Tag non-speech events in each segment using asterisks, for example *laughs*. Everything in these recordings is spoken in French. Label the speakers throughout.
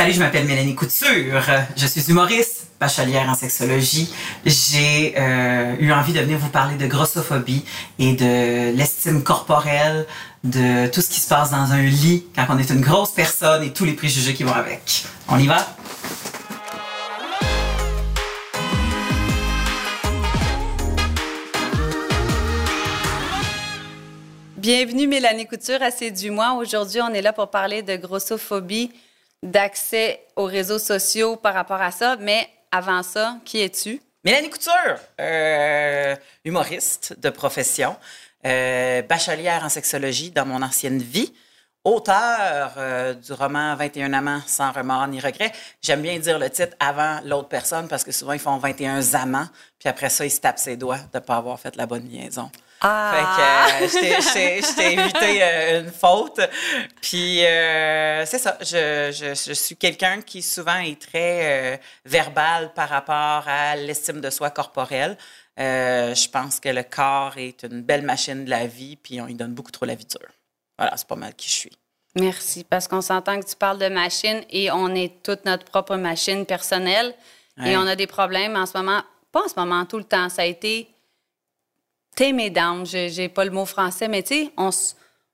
Speaker 1: Salut, je m'appelle Mélanie Couture. Je suis humoriste, bachelière en sexologie. J'ai euh, eu envie de venir vous parler de grossophobie et de l'estime corporelle, de tout ce qui se passe dans un lit quand on est une grosse personne et tous les préjugés qui vont avec. On y va?
Speaker 2: Bienvenue Mélanie Couture à C'est du mois. Aujourd'hui, on est là pour parler de grossophobie, d'accès aux réseaux sociaux par rapport à ça. Mais avant ça, qui es-tu?
Speaker 1: Mélanie Couture, euh, humoriste de profession, euh, bachelière en sexologie dans mon ancienne vie, auteur euh, du roman 21 amants sans remords ni regret. J'aime bien dire le titre avant l'autre personne parce que souvent ils font 21 amants, puis après ça ils se tapent ses doigts de ne pas avoir fait la bonne liaison.
Speaker 2: Ah!
Speaker 1: Fait que euh, je t'ai évité euh, une faute. Puis euh, c'est ça, je, je, je suis quelqu'un qui souvent est très verbal par rapport à l'estime de soi corporelle. je pense que le corps est une belle machine de la vie, puis on y donne beaucoup trop la vie dure. Voilà, c'est pas mal qui je suis.
Speaker 2: Merci, parce qu'on s'entend que tu parles de machine et on est toute notre propre machine personnelle. Et on a des problèmes en ce moment, pas en ce moment, tout le temps. Ça a été t'es mesdames, j'ai pas le mot français, mais tu sais, on,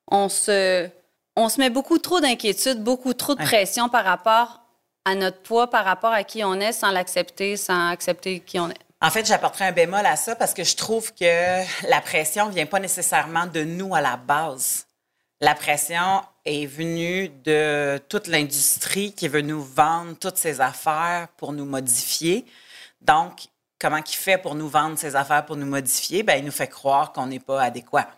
Speaker 2: on, se, on se met beaucoup trop d'inquiétude, beaucoup trop de pression par rapport à notre poids, par rapport à qui on est, sans l'accepter, sans accepter qui on est.
Speaker 1: En fait, j'apporterai un bémol à ça parce que je trouve que la pression vient pas nécessairement de nous à la base. La pression est venue de toute l'industrie qui veut nous vendre toutes ses affaires pour nous modifier. Donc, comment il fait pour nous vendre ses affaires, pour nous modifier, ben, il nous fait croire qu'on n'est pas adéquat.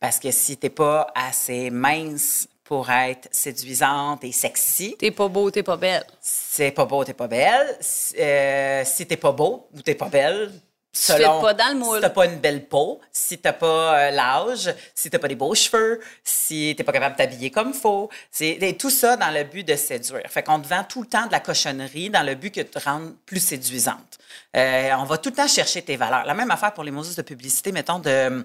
Speaker 1: Parce que si tu n'es pas assez mince pour être séduisante et sexy.
Speaker 2: T'es pas beau, t'es pas belle.
Speaker 1: C'est pas beau, t'es pas belle. Euh, si t'es pas beau ou t'es pas belle,
Speaker 2: selon pas dans le moule.
Speaker 1: si t'as pas une belle peau, si t'as pas euh, l'âge, si t'as pas des beaux cheveux, si t'es pas capable de t'habiller comme faut, c'est tout ça dans le but de séduire. Fait qu'on te vend tout le temps de la cochonnerie dans le but que de te rendre plus séduisante. Euh, on va tout le temps chercher tes valeurs. La même affaire pour les mots de publicité, mettons de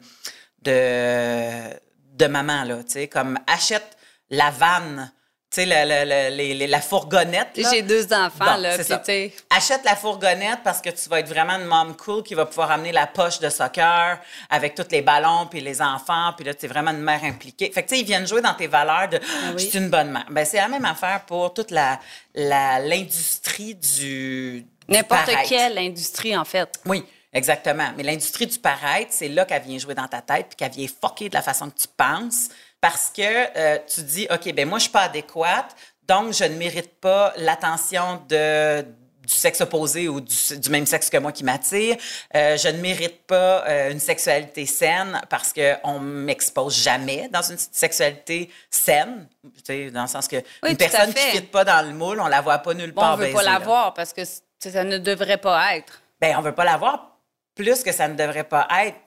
Speaker 1: de de maman là, tu sais, comme achète la vanne tu sais, la, la, la, fourgonnette.
Speaker 2: J'ai deux enfants, là. Puis,
Speaker 1: Achète la fourgonnette parce que tu vas être vraiment une mom cool qui va pouvoir amener la poche de soccer avec tous les ballons puis les enfants. Puis là, tu es vraiment une mère impliquée. Fait que, tu sais, ils viennent jouer dans tes valeurs de ah je suis une bonne mère. Ben, c'est la même affaire pour toute la, l'industrie du.
Speaker 2: N'importe quelle industrie, en fait.
Speaker 1: Oui. Exactement. Mais l'industrie du paraître, c'est là qu'elle vient jouer dans ta tête puis qu'elle vient fucker de la façon que tu penses parce que euh, tu dis, OK, ben moi, je suis pas adéquate, donc je ne mérite pas l'attention de du sexe opposé ou du, même sexe que moi qui m'attire. Euh, je ne mérite pas euh, une sexualité saine parce qu'on ne m'expose jamais dans une sexualité saine. Tu sais, dans le sens que une personne qui ne fit pas dans le moule, on la voit pas nulle part.
Speaker 2: On ne veut pas la voir parce que ça ne devrait pas être.
Speaker 1: Ben, on veut pas la voir. Plus que ça ne devrait pas être,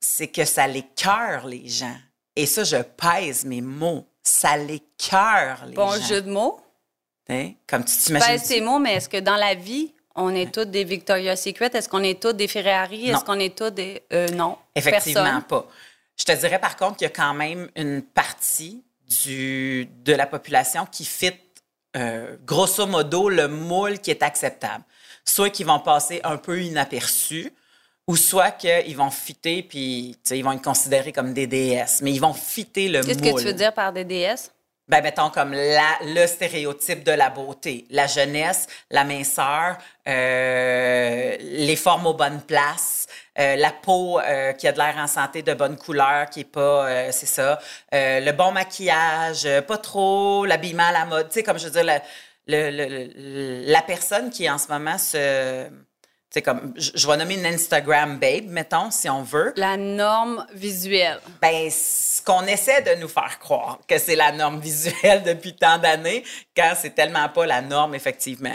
Speaker 1: c'est que ça les les gens. Et ça, je pèse mes mots. Ça l'écœure, les
Speaker 2: bon jeu de mots.
Speaker 1: Hein? Comme tu t'imagines.
Speaker 2: Pèse tes mots, mais est-ce que dans la vie, on est tous des Victoria's Secret? Est-ce qu'on est tous des Ferrari? Est-ce qu'on est tous des... Euh, non.
Speaker 1: Effectivement pas. Je te dirais par contre qu'il y a quand même une partie du, de la population qui fit euh, grosso modo le moule qui est acceptable. Soit qui vont passer un peu inaperçus, ou soit qu'ils vont fitter, puis ils vont être considérés comme des déesses, mais ils vont fitter le
Speaker 2: Qu'est-ce que tu veux dire par des déesses?
Speaker 1: Ben, mettons comme la, le stéréotype de la beauté. La jeunesse, la minceur, euh, les formes aux bonnes places, euh, la peau euh, qui a de l'air en santé, de bonne couleur, qui est pas, c'est ça, le bon maquillage, pas trop, l'habillement à la mode. Tu sais, comme je veux dire, la, la personne qui en ce moment se c'est comme, je, vais nommer une Instagram babe, mettons, si on veut.
Speaker 2: La norme visuelle.
Speaker 1: Ben, ce qu'on essaie de nous faire croire que c'est la norme visuelle depuis tant d'années, quand c'est tellement pas la norme, effectivement.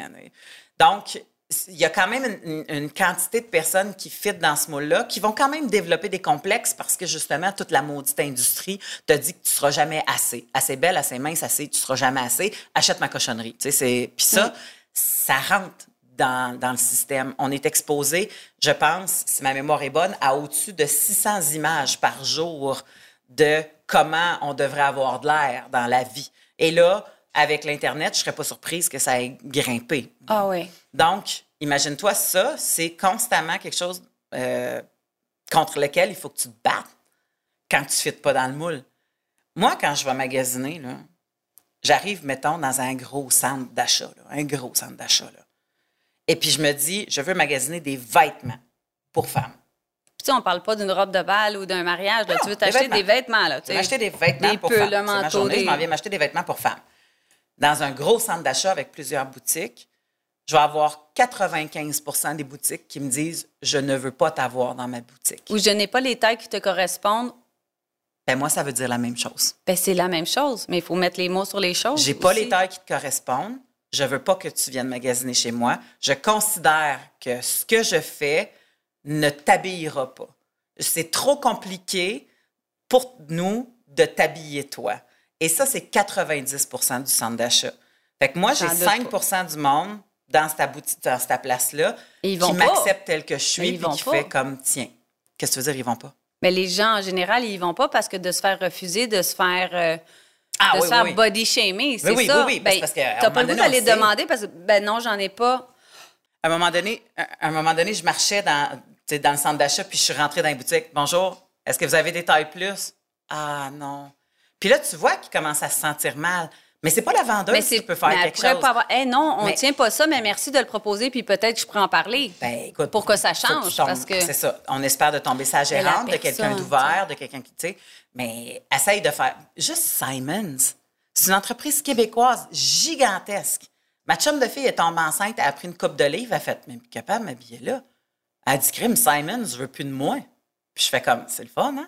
Speaker 1: Donc, il y a quand même une, quantité de personnes qui fit dans ce mot-là, qui vont quand même développer des complexes parce que justement, toute la maudite industrie te dit que tu seras jamais assez. Assez belle, assez mince, assez, tu seras jamais assez. Achète ma cochonnerie. Tu sais, c'est... Puis ça, ça rentre dans, dans, le système. On est exposé, je pense, si ma mémoire est bonne, à au-dessus de 600 images par jour de comment on devrait avoir de l'air dans la vie. Et là, avec l'Internet, je serais pas surprise que ça ait grimpé.
Speaker 2: Ah oui.
Speaker 1: Donc, imagine-toi ça, c'est constamment quelque chose euh, contre lequel il faut que tu te battes quand tu ne fites pas dans le moule. Moi, quand je vais magasiner, j'arrive, mettons, dans un gros centre d'achat, un gros centre d'achat. là. Et puis je me dis, je veux magasiner des vêtements pour femmes.
Speaker 2: Puis, tu sais, on parle pas d'une robe de bal ou d'un mariage. là.
Speaker 1: Non,
Speaker 2: tu veux t'acheter des vêtements. Là,
Speaker 1: m'acheter des vêtements
Speaker 2: Des
Speaker 1: pour
Speaker 2: pulls,
Speaker 1: femmes.
Speaker 2: le
Speaker 1: C'est ma
Speaker 2: manteau,
Speaker 1: journée,
Speaker 2: des-
Speaker 1: je m'en viens m'acheter des vêtements pour femmes. Dans un gros centre d'achat avec plusieurs boutiques, je vais avoir 95% des boutiques qui me disent je ne veux pas t'avoir dans ma boutique.
Speaker 2: Ou je n'ai pas les tailles qui te correspondent.
Speaker 1: Ben moi, ça veut dire la même chose.
Speaker 2: Ben, c'est la même chose, mais il faut mettre les mots sur les choses.
Speaker 1: J'ai pas les tailles qui te correspondent. Je veux pas que tu viennes magasiner chez moi. Je considère que ce que je fais ne t'habillera pas. C'est trop compliqué pour nous de t'habiller toi. Et ça, c'est 90% du centre d'achat. Fait que moi, j'ai
Speaker 2: J'en doute
Speaker 1: 5% du monde dans cette boutique, dans cette place-là,
Speaker 2: Et
Speaker 1: qui
Speaker 2: pas.
Speaker 1: m'accepte tel que je suis
Speaker 2: vont
Speaker 1: qui
Speaker 2: pas.
Speaker 1: fait comme tiens. Qu'est-ce que tu veux dire, ils vont pas?
Speaker 2: Mais les gens, en général, ils vont pas parce que de se faire refuser, de se faire, euh,
Speaker 1: Ah
Speaker 2: de
Speaker 1: oui,
Speaker 2: se faire
Speaker 1: oui, oui.
Speaker 2: body shamer, c'est
Speaker 1: oui,
Speaker 2: ça.
Speaker 1: oui, oui,
Speaker 2: Ben,
Speaker 1: parce que,
Speaker 2: t'as pas le goût d'aller demander parce que, ben non, j'en ai pas.
Speaker 1: À un moment donné, à un moment donné, je marchais dans, dans le centre d'achat, puis je suis rentrée dans les boutiques. Bonjour, est-ce que vous avez des tailles plus? Ah non. Puis là, tu vois qu'il commence à se sentir mal. Mais c'est pas la vendeuse qui peut faire
Speaker 2: mais
Speaker 1: quelque chose.
Speaker 2: pas avoir. Eh non, on
Speaker 1: Mais-
Speaker 2: tient pas ça, mais merci de le proposer, puis peut-être que je pourrais en parler.
Speaker 1: Ben, écoute,
Speaker 2: Pour que ça change,
Speaker 1: tombes-
Speaker 2: parce que-
Speaker 1: C'est ça. On espère de tomber sa gérante, de quelqu'un d'ouvert, de quelqu'un qui, tu sais. Mais essaye de faire. Juste Simons. C'est une entreprise québécoise gigantesque. Ma chum de fille est tombée enceinte, elle a pris une coupe de livres, elle a fait, mais capable de m'habiller là. Elle a dit, crime, Simons, je veux plus de moi. Puis je fais comme, c'est le fun, hein?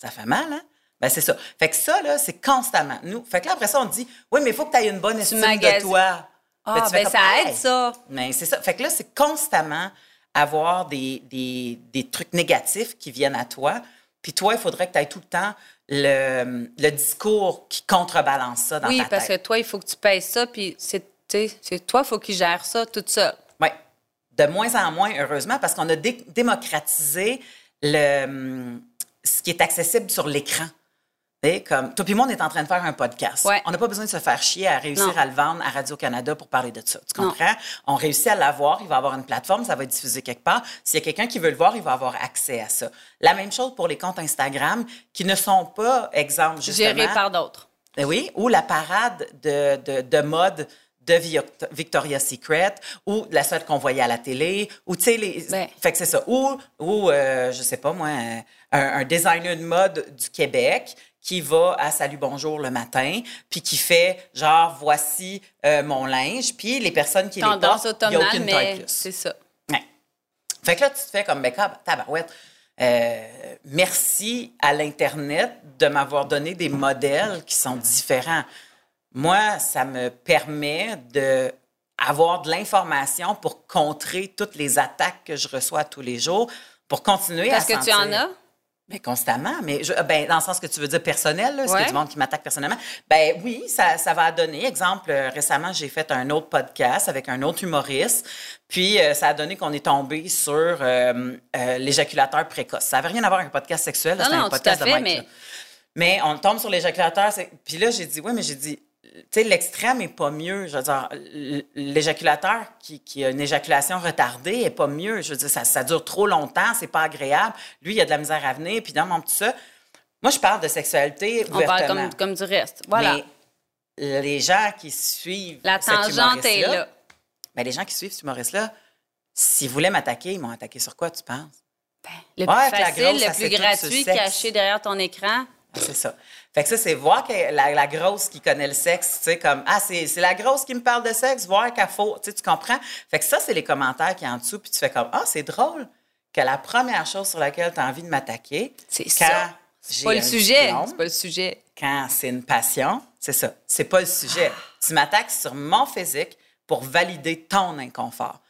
Speaker 1: Ça fait mal, hein? Ben, c'est ça. Fait que ça, là, c'est constamment. Nous. Fait que là, après ça, on dit, oui, mais il faut que tu aies une bonne estime de toi.
Speaker 2: Ah, ben
Speaker 1: comme,
Speaker 2: ça aide, ça.
Speaker 1: Mais c'est ça. Fait que là, c'est constamment avoir des, des, des trucs négatifs qui viennent à toi. Puis toi, il faudrait que tu aies tout le temps le, le discours qui contrebalance ça dans
Speaker 2: Oui,
Speaker 1: ta
Speaker 2: parce que
Speaker 1: tête.
Speaker 2: toi, il faut que tu payes ça, puis c'est toi, il faut qu'il gère ça toute seule.
Speaker 1: Oui. De moins en moins, heureusement, parce qu'on a dé- démocratisé le, ce qui est accessible sur l'écran. Sais, Comme, toi puis moi, on est en train de faire un podcast.
Speaker 2: Ouais.
Speaker 1: On n'a pas besoin de se faire chier à réussir
Speaker 2: Non.
Speaker 1: à le vendre à Radio-Canada pour parler de ça. Tu
Speaker 2: Non.
Speaker 1: comprends? On réussit à l'avoir, il va avoir une plateforme, ça va être diffusé quelque part. S'il y a quelqu'un qui veut le voir, il va avoir accès à ça. La même chose pour les comptes Instagram qui ne sont pas, exemple, justement...
Speaker 2: Géré par d'autres.
Speaker 1: Ben oui, ou la parade de, de, de mode de Vi- Victoria's Secret, ou la seule qu'on voyait à la télé, ou tu sais, les...
Speaker 2: Ben.
Speaker 1: Fait que c'est ça. Ou, ou euh, je sais pas moi, un, un designer de mode du Québec qui va à Salut Bonjour le matin, puis qui fait genre, voici euh, mon linge, puis les personnes qui
Speaker 2: Tendance
Speaker 1: les portent, il n'y a aucune taille
Speaker 2: mais
Speaker 1: plus.
Speaker 2: c'est ça.
Speaker 1: Ouais. Fait que là, tu te fais comme, ben, cab- tabarouette. Euh, merci à l'Internet de m'avoir donné des modèles qui sont différents. Moi, ça me permet de avoir de l'information pour contrer toutes les attaques que je reçois tous les jours, pour continuer
Speaker 2: Parce
Speaker 1: à
Speaker 2: que tu en as?
Speaker 1: mais constamment, mais je- ben, dans le sens que tu veux dire personnel, là, est-ce qu'il y a
Speaker 2: Ouais.
Speaker 1: du monde qui m'attaque personnellement? Ben oui, ça, ça va donner. Exemple, euh, récemment, j'ai fait un autre podcast avec un autre humoriste, puis euh, ça a donné qu'on est tombé sur euh, euh, l'éjaculateur précoce. Ça n'avait rien à voir avec un podcast sexuel, c'était
Speaker 2: non,
Speaker 1: un
Speaker 2: tout à
Speaker 1: podcast de Mike,
Speaker 2: mais-.
Speaker 1: Mais on tombe sur l'éjaculateur. c'est- Puis là, j'ai dit, oui, mais j'ai dit, sais, l'extrême est pas mieux. Je veux dire, l- l'éjaculateur qui, qui a une éjaculation retardée est pas mieux. Je veux dire, ça, ça dure trop longtemps, c'est pas agréable. Lui, il a de la misère à venir, puis dans mon tout ça. Moi, je parle de sexualité
Speaker 2: On parle comme, comme du reste. Voilà.
Speaker 1: Mais les gens qui suivent
Speaker 2: La tangente est là.
Speaker 1: ben, les gens qui suivent cet humoriste-là, s'ils voulaient m'attaquer, ils m'ont attaqué sur quoi, tu penses?
Speaker 2: Le
Speaker 1: Ouais,
Speaker 2: plus facile,
Speaker 1: grosse,
Speaker 2: le plus gratuit,
Speaker 1: le
Speaker 2: caché derrière ton écran.
Speaker 1: Ah, C'est ça. Fait que ça, c'est voir que la, la grosse qui connaît le sexe, tu sais, comme, ah, c'est c'est la grosse qui me parle de sexe, voir qu'elle faut, tu sais, tu comprends? Fait que ça, c'est les commentaires qui en dessous, puis tu fais comme, ah, c'est drôle que la première chose sur laquelle tu as envie de m'attaquer,
Speaker 2: C'est ça. C'est pas le sujet. C'est pas le sujet.
Speaker 1: quand c'est une passion, c'est ça. C'est pas le sujet. Tu m'attaques sur mon physique pour valider ton inconfort.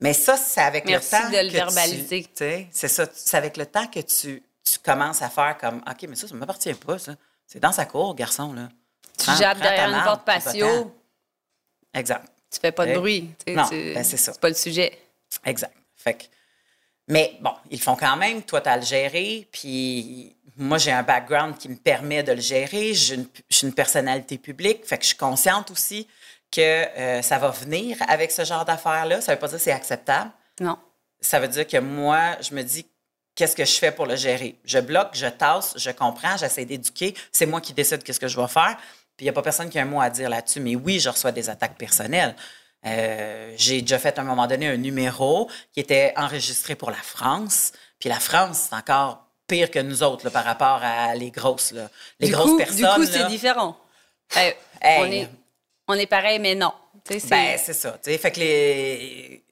Speaker 1: Mais ça, c'est avec
Speaker 2: Merci
Speaker 1: le temps
Speaker 2: de le
Speaker 1: que
Speaker 2: verbaliser.
Speaker 1: C'est ça. C'est avec le temps que tu, tu commences à faire comme OK, mais ça, ça ne m'appartient pas, ça. C'est dans sa cour, garçon, là.
Speaker 2: Tu
Speaker 1: Prends-
Speaker 2: jappes
Speaker 1: prends
Speaker 2: derrière une porte patio.
Speaker 1: Exact.
Speaker 2: tu fais pas de bruit.
Speaker 1: non, ben, c'est ça.
Speaker 2: C'est pas le sujet.
Speaker 1: Exact. Fait que, Mais bon, ils le font quand même. Toi, tu as le géré. Puis moi, j'ai un background qui me permet de le gérer. Je suis une personnalité publique. Fait que je suis consciente aussi que euh, ça va venir avec ce genre d'affaires-là. Ça veut pas dire que c'est acceptable.
Speaker 2: Non.
Speaker 1: Ça veut dire que moi, je me dis, qu'est-ce que je fais pour le gérer? Je bloque, je tasse, je comprends, j'essaie d'éduquer. C'est moi qui décide qu'est-ce que je vais faire. Puis il n'y a pas personne qui a un mot à dire là-dessus. Mais oui, je reçois des attaques personnelles. Euh, j'ai déjà fait à un moment donné un numéro qui était enregistré pour la France. Puis la France, c'est encore pire que nous autres par rapport à les grosses, là. les grosses personnes. Du
Speaker 2: coup, c'est différent. Euh, on, est, on est pareil, mais non.
Speaker 1: C'est... Ben, c'est ça. Fait que les.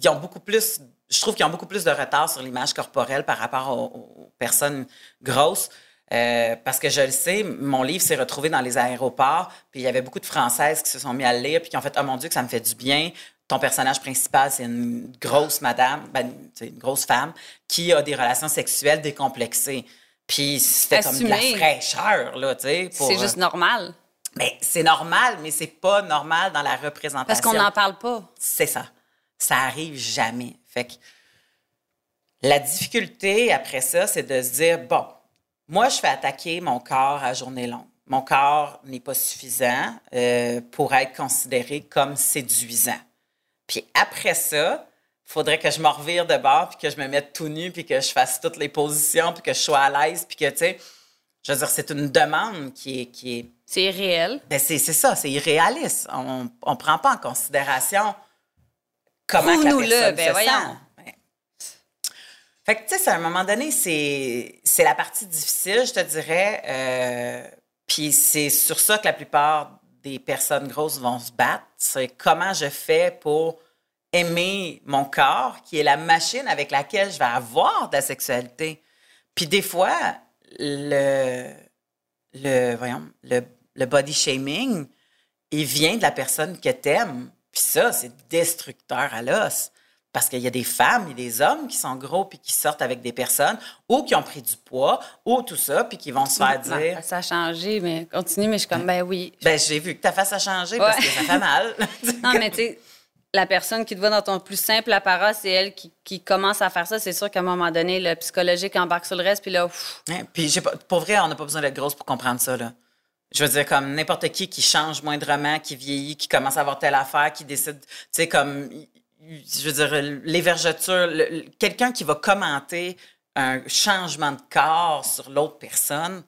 Speaker 1: Ils ont beaucoup plus. Je trouve qu'ils ont beaucoup plus de retard sur l'image corporelle par rapport aux personnes grosses. Euh, parce que je le sais, mon livre s'est retrouvé dans les aéroports, puis il y avait beaucoup de Françaises qui se sont mis à le lire, puis qui ont fait « Oh mon Dieu, que ça me fait du bien! » Ton personnage principal, c'est une grosse madame, ben, c'est une grosse femme, qui a des relations sexuelles décomplexées. Puis c'était comme de la fraîcheur, là, tu sais.
Speaker 2: C'est juste normal.
Speaker 1: Mais c'est normal, mais c'est pas normal dans la représentation.
Speaker 2: Parce qu'on n'en parle pas.
Speaker 1: C'est ça. Ça arrive jamais. Fait que la difficulté après ça, c'est de se dire, bon, moi, je fais attaquer mon corps à journée longue. Mon corps n'est pas suffisant euh, pour être considéré comme séduisant. Puis après ça, il faudrait que je me revire de bord, puis que je me mette tout nu, puis que je fasse toutes les positions, puis que je sois à l'aise, puis que, tu sais, je veux dire, c'est une demande qui est... Qui est
Speaker 2: c'est irréel.
Speaker 1: Ben c'est ça, c'est irréaliste. On ne prend pas en considération comment la personne le, ben se voyons. Fait que, tu sais, à un moment donné, c'est la partie difficile, je te dirais. Euh, puis c'est sur ça que la plupart des personnes grosses vont se battre. C'est comment je fais pour aimer mon corps, qui est la machine avec laquelle je vais avoir de la sexualité. Puis des fois, le, le, voyons, le, le body shaming, il vient de la personne que t'aimes. Puis ça, c'est destructeur à l'os. Parce qu'il y a des femmes et des hommes qui sont gros puis qui sortent avec des personnes ou qui ont pris du poids ou tout ça puis qui vont se faire dire.
Speaker 2: ça a changé, mais continue, mais je suis comme, ben oui.
Speaker 1: Ben, j'ai vu que ta face a changé parce que ça fait mal. *laughs* *laughs*
Speaker 2: non, mais tu sais, la personne qui te voit dans ton plus simple apparat, c'est elle qui, commence à faire ça. C'est sûr qu'à un moment donné, le psychologique embarque sur le reste, puis là, ouf.
Speaker 1: Hein, puis, pas, pour vrai, on n'a pas besoin d'être grosse pour comprendre ça, là. Je veux dire, comme n'importe qui qui change moindrement, qui vieillit, qui commence à avoir telle affaire, qui décide, tu sais, comme je veux dire, les vergetures, quelqu'un qui va commenter un changement de corps sur l'autre personne,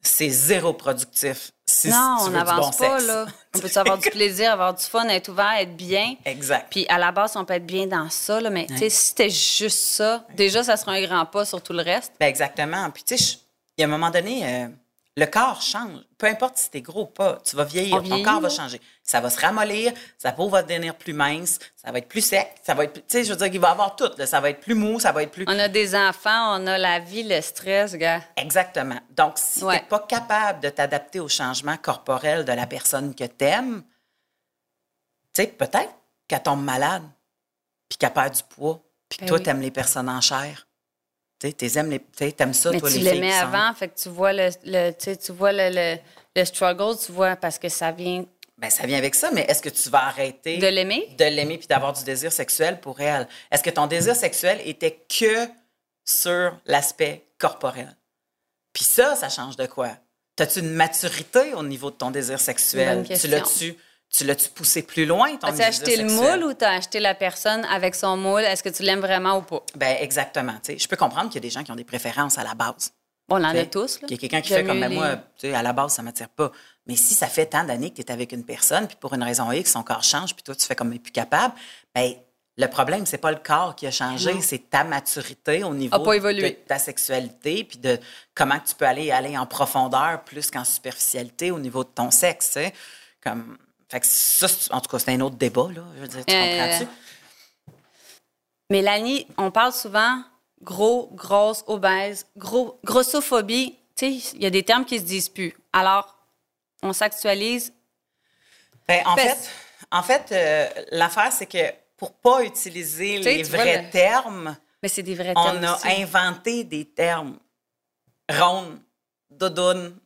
Speaker 1: c'est zéro productif.
Speaker 2: non, on n'avance pas, là. *laughs* On peut avoir du plaisir, avoir du fun, être ouvert, être bien?
Speaker 1: Exact.
Speaker 2: Puis à la base, on peut être bien dans ça, là, mais tu sais, si c'était juste ça, déjà, ça sera un grand pas sur tout le reste.
Speaker 1: Ben exactement. Puis tu sais, il y a un moment donné, euh, le corps change. Peu importe si tu es gros ou pas, tu vas vieillir, ton corps va changer. Ça va se ramollir, sa peau va devenir plus mince, ça va être plus sec, ça va être tu sais, je veux dire qu'il va avoir tout, ça va être plus mou, ça va être plus
Speaker 2: On a des enfants, on a la vie, le stress, gars.
Speaker 1: Exactement. Donc si tu n'es pas capable de t'adapter au changement corporel de la personne que tu aimes, tu sais, peut-être qu'elle tombe malade, puis qu'elle perd du poids, puis que ben toi tu aimes les personnes en chair. Tu aimes, les, aimes ça,
Speaker 2: mais
Speaker 1: toi,
Speaker 2: tu
Speaker 1: les
Speaker 2: l'aimais avant, fait que tu vois le, le tu vois le, le, struggle, tu vois, parce que ça vient...
Speaker 1: Ben, ça vient avec ça, mais est-ce que tu vas arrêter...
Speaker 2: De l'aimer?
Speaker 1: De l'aimer puis d'avoir du désir sexuel pour elle? Est-ce que ton désir sexuel était que sur l'aspect corporel? Puis ça, ça change de quoi? As-tu une maturité au niveau de ton désir sexuel? Tu l'as-tu tu l'as-tu poussé plus loin, ton
Speaker 2: As-tu acheté le moule ou tu as acheté la personne avec son moule? Est-ce que tu l'aimes vraiment ou pas?
Speaker 1: Ben exactement. je peux comprendre qu'il y a des gens qui ont des préférences à la base.
Speaker 2: on en a tous.
Speaker 1: Il y a quelqu'un qui fait comme ben, moi, à la base, ça ne m'attire pas. Mais si ça fait tant d'années que tu es avec une personne, puis pour une raison X, son corps change, puis toi, tu fais comme plus capable, ben le problème, c'est pas le corps qui a changé, c'est ta maturité au niveau de ta sexualité, puis de comment tu peux aller, aller en profondeur plus qu'en superficialité au niveau de ton sexe. Comme, fait que ça, en tout cas, c'est un autre débat, là. Je veux dire, tu euh, comprends-tu?
Speaker 2: Mélanie, on parle souvent gros, grosse, obèse, gros, grossophobie. Tu sais, il y a des termes qui se disent plus. Alors, on s'actualise?
Speaker 1: Ben, en fait, en fait euh, l'affaire, c'est que pour pas utiliser les vrais termes,
Speaker 2: Mais c'est des vrais
Speaker 1: on a inventé des termes ronde, dodoune,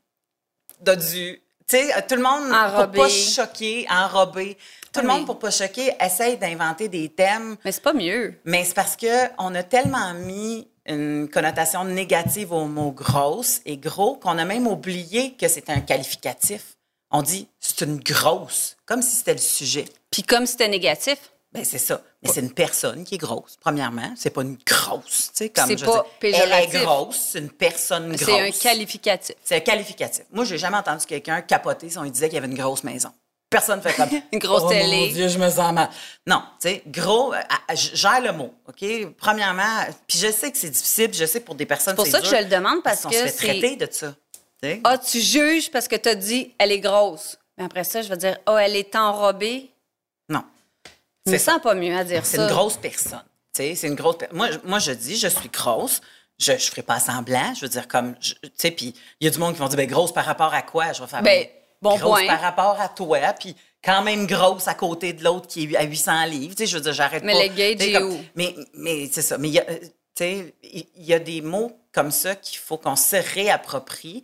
Speaker 1: dodu, Tu sais, tout le monde,
Speaker 2: Enrobé.
Speaker 1: pour pas choquer, enrobé, tout le monde, pour pas choquer, essaye d'inventer des thèmes.
Speaker 2: Mais c'est pas mieux.
Speaker 1: Mais c'est parce que on a tellement mis une connotation négative au mot grosse et gros qu'on a même oublié que c'est un qualificatif. On dit c'est une grosse, comme si c'était le sujet.
Speaker 2: Puis comme c'était négatif,
Speaker 1: Ben c'est ça. Mais c'est une personne qui est grosse. Premièrement, c'est pas une grosse, tu sais comme je
Speaker 2: pas
Speaker 1: dire, Elle est grosse, c'est une personne grosse.
Speaker 2: c'est un qualificatif.
Speaker 1: C'est un qualificatif. Moi, j'ai jamais entendu quelqu'un capoter si on lui disait qu'il y avait une grosse maison. Personne fait comme *laughs*
Speaker 2: Une grosse
Speaker 1: oh,
Speaker 2: télé.
Speaker 1: Mon Dieu, je me sens mal. Non, tu sais, gros, euh, gère le mot, ok? Premièrement, puis je sais que c'est difficile, je sais pour des personnes.
Speaker 2: C'est pour ça que
Speaker 1: dur,
Speaker 2: je le demande, parce
Speaker 1: qu'on
Speaker 2: que
Speaker 1: se fait traiter de ça. tu sais.
Speaker 2: Ah, tu juges parce que tu as dit elle est grosse. Mais après ça, je vais dire ah, elle est enrobée. Je me
Speaker 1: C'est ça.
Speaker 2: sens pas mieux à dire
Speaker 1: c'est
Speaker 2: ça.
Speaker 1: une grosse personne. C'est une grosse. per- Moi, je- moi, je dis, je suis grosse. Je, je ferai pas semblant. Je veux dire comme, tu sais, puis il y a du monde qui vont dire, ben grosse par rapport à quoi? Je vais faire.
Speaker 2: Ben, bon
Speaker 1: grosse
Speaker 2: point.
Speaker 1: par rapport à toi, puis quand même grosse à côté de l'autre qui est à 800 livres. Tu sais, je veux dire, j'arrête
Speaker 2: Mais
Speaker 1: pas.
Speaker 2: le
Speaker 1: Tu sais,
Speaker 2: est
Speaker 1: comme-
Speaker 2: où?
Speaker 1: Mais, mais c'est ça. Mais il y a, euh, tu sais, il y a des mots comme ça qu'il faut qu'on se réapproprie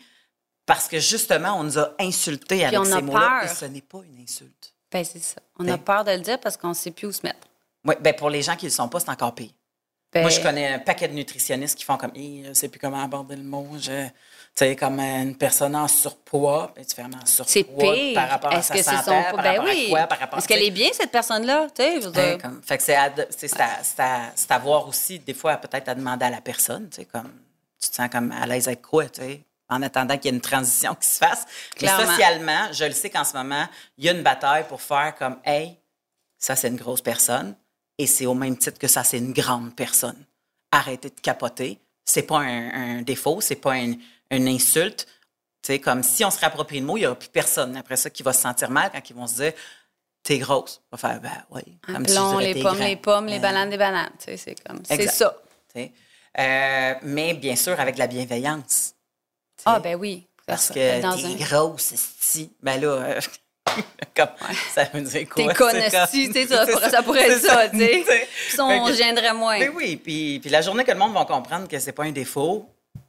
Speaker 1: parce que justement, on nous a insultés avec
Speaker 2: on
Speaker 1: ces mots-là. Et ce n'est pas une insulte.
Speaker 2: Ben, c'est ça. On
Speaker 1: Ben-
Speaker 2: a peur de le dire parce qu'on sait plus où se mettre.
Speaker 1: Oui, ben pour les gens qui ne le sont pas, c'est encore pire.
Speaker 2: Ben,
Speaker 1: Moi, je connais un paquet de nutritionnistes qui font comme, Hi, je ne sais plus comment aborder le mot. Je, tu sais, comme une personne en surpoids, ben, tu fais en surpoids
Speaker 2: C'est pire.
Speaker 1: par rapport à sa
Speaker 2: que
Speaker 1: santé,
Speaker 2: son
Speaker 1: par
Speaker 2: Ben
Speaker 1: rapport
Speaker 2: oui.
Speaker 1: à quoi, par rapport
Speaker 2: Est-ce qu'elle est bien, cette personne-là? Tu sais,
Speaker 1: Ben, comme- fait que c'est à, c'est- c'est à, c'est à- c'est à voir aussi, des fois, peut-être à demander à la personne, tu sais, comme, tu te sens comme à l'aise avec quoi, tu sais, en attendant qu'il y ait une transition qui se fasse.
Speaker 2: Clairement.
Speaker 1: Mais socialement, je le sais qu'en ce moment, il y a une bataille pour faire comme, hey, ça, c'est une grosse personne, et c'est au même titre que ça, c'est une grande personne. Arrêtez de capoter. C'est pas un, un défaut, c'est pas un- une insulte. Sais, comme si on se réapproprie le mot, il n'y aura plus personne après ça qui va se sentir mal quand ils vont se dire T'es grosse. On va faire Ben oui. Comme si je
Speaker 2: Appelons
Speaker 1: dirais,
Speaker 2: les pommes,
Speaker 1: grand.
Speaker 2: les pommes, les
Speaker 1: Euh,
Speaker 2: bananes, des bananes. C'est comme, c'est ça.
Speaker 1: Euh, mais bien sûr, avec la bienveillance.
Speaker 2: Ah, ben oui.
Speaker 1: Parce
Speaker 2: Dans
Speaker 1: que
Speaker 2: un-
Speaker 1: t'es grosse, si. Ben là, euh, *laughs* comme, ça veut dire quoi?
Speaker 2: T'es esti, tu sais, ça *laughs* pourrait- être ça, tu sais. Puis on gênerait moins.
Speaker 1: Ben oui, puis, puis la journée que le monde va comprendre que c'est pas un défaut,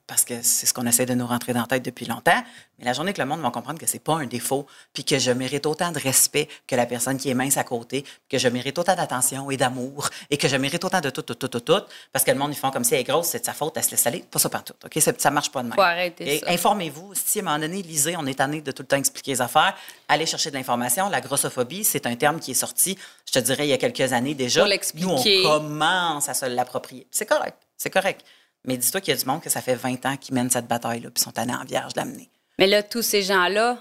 Speaker 1: parce que c'est ce qu'on essaie de nous rentrer dans la tête depuis longtemps, mais la journée que le monde va comprendre que c'est pas un défaut, puis que je mérite autant de respect que la personne qui est mince à côté, que je mérite autant d'attention et d'amour, et que je mérite autant de tout, tout, tout, tout, tout, parce que le monde, ils font comme si elle est grosse, c'est de sa faute, elle se laisse aller. Pas ça partout, OK? Ça, ça marche pas de même.
Speaker 2: Faut arrêter
Speaker 1: Et
Speaker 2: ça.
Speaker 1: Informez-vous. Si à un moment donné, lisez, on est tanné de tout le temps expliquer les affaires, allez chercher de l'information. La grossophobie, c'est un terme qui est sorti, je te dirais, il y a quelques années déjà.
Speaker 2: Pour l'expliquer.
Speaker 1: Nous, on commence à se l'approprier. C'est correct, c'est correct. Mais dis-toi qu'il y a du monde que ça fait 20 ans qu'ils mènent cette bataille-là, puis sont tannés en vierge de l'amener.
Speaker 2: Mais là, tous ces gens-là,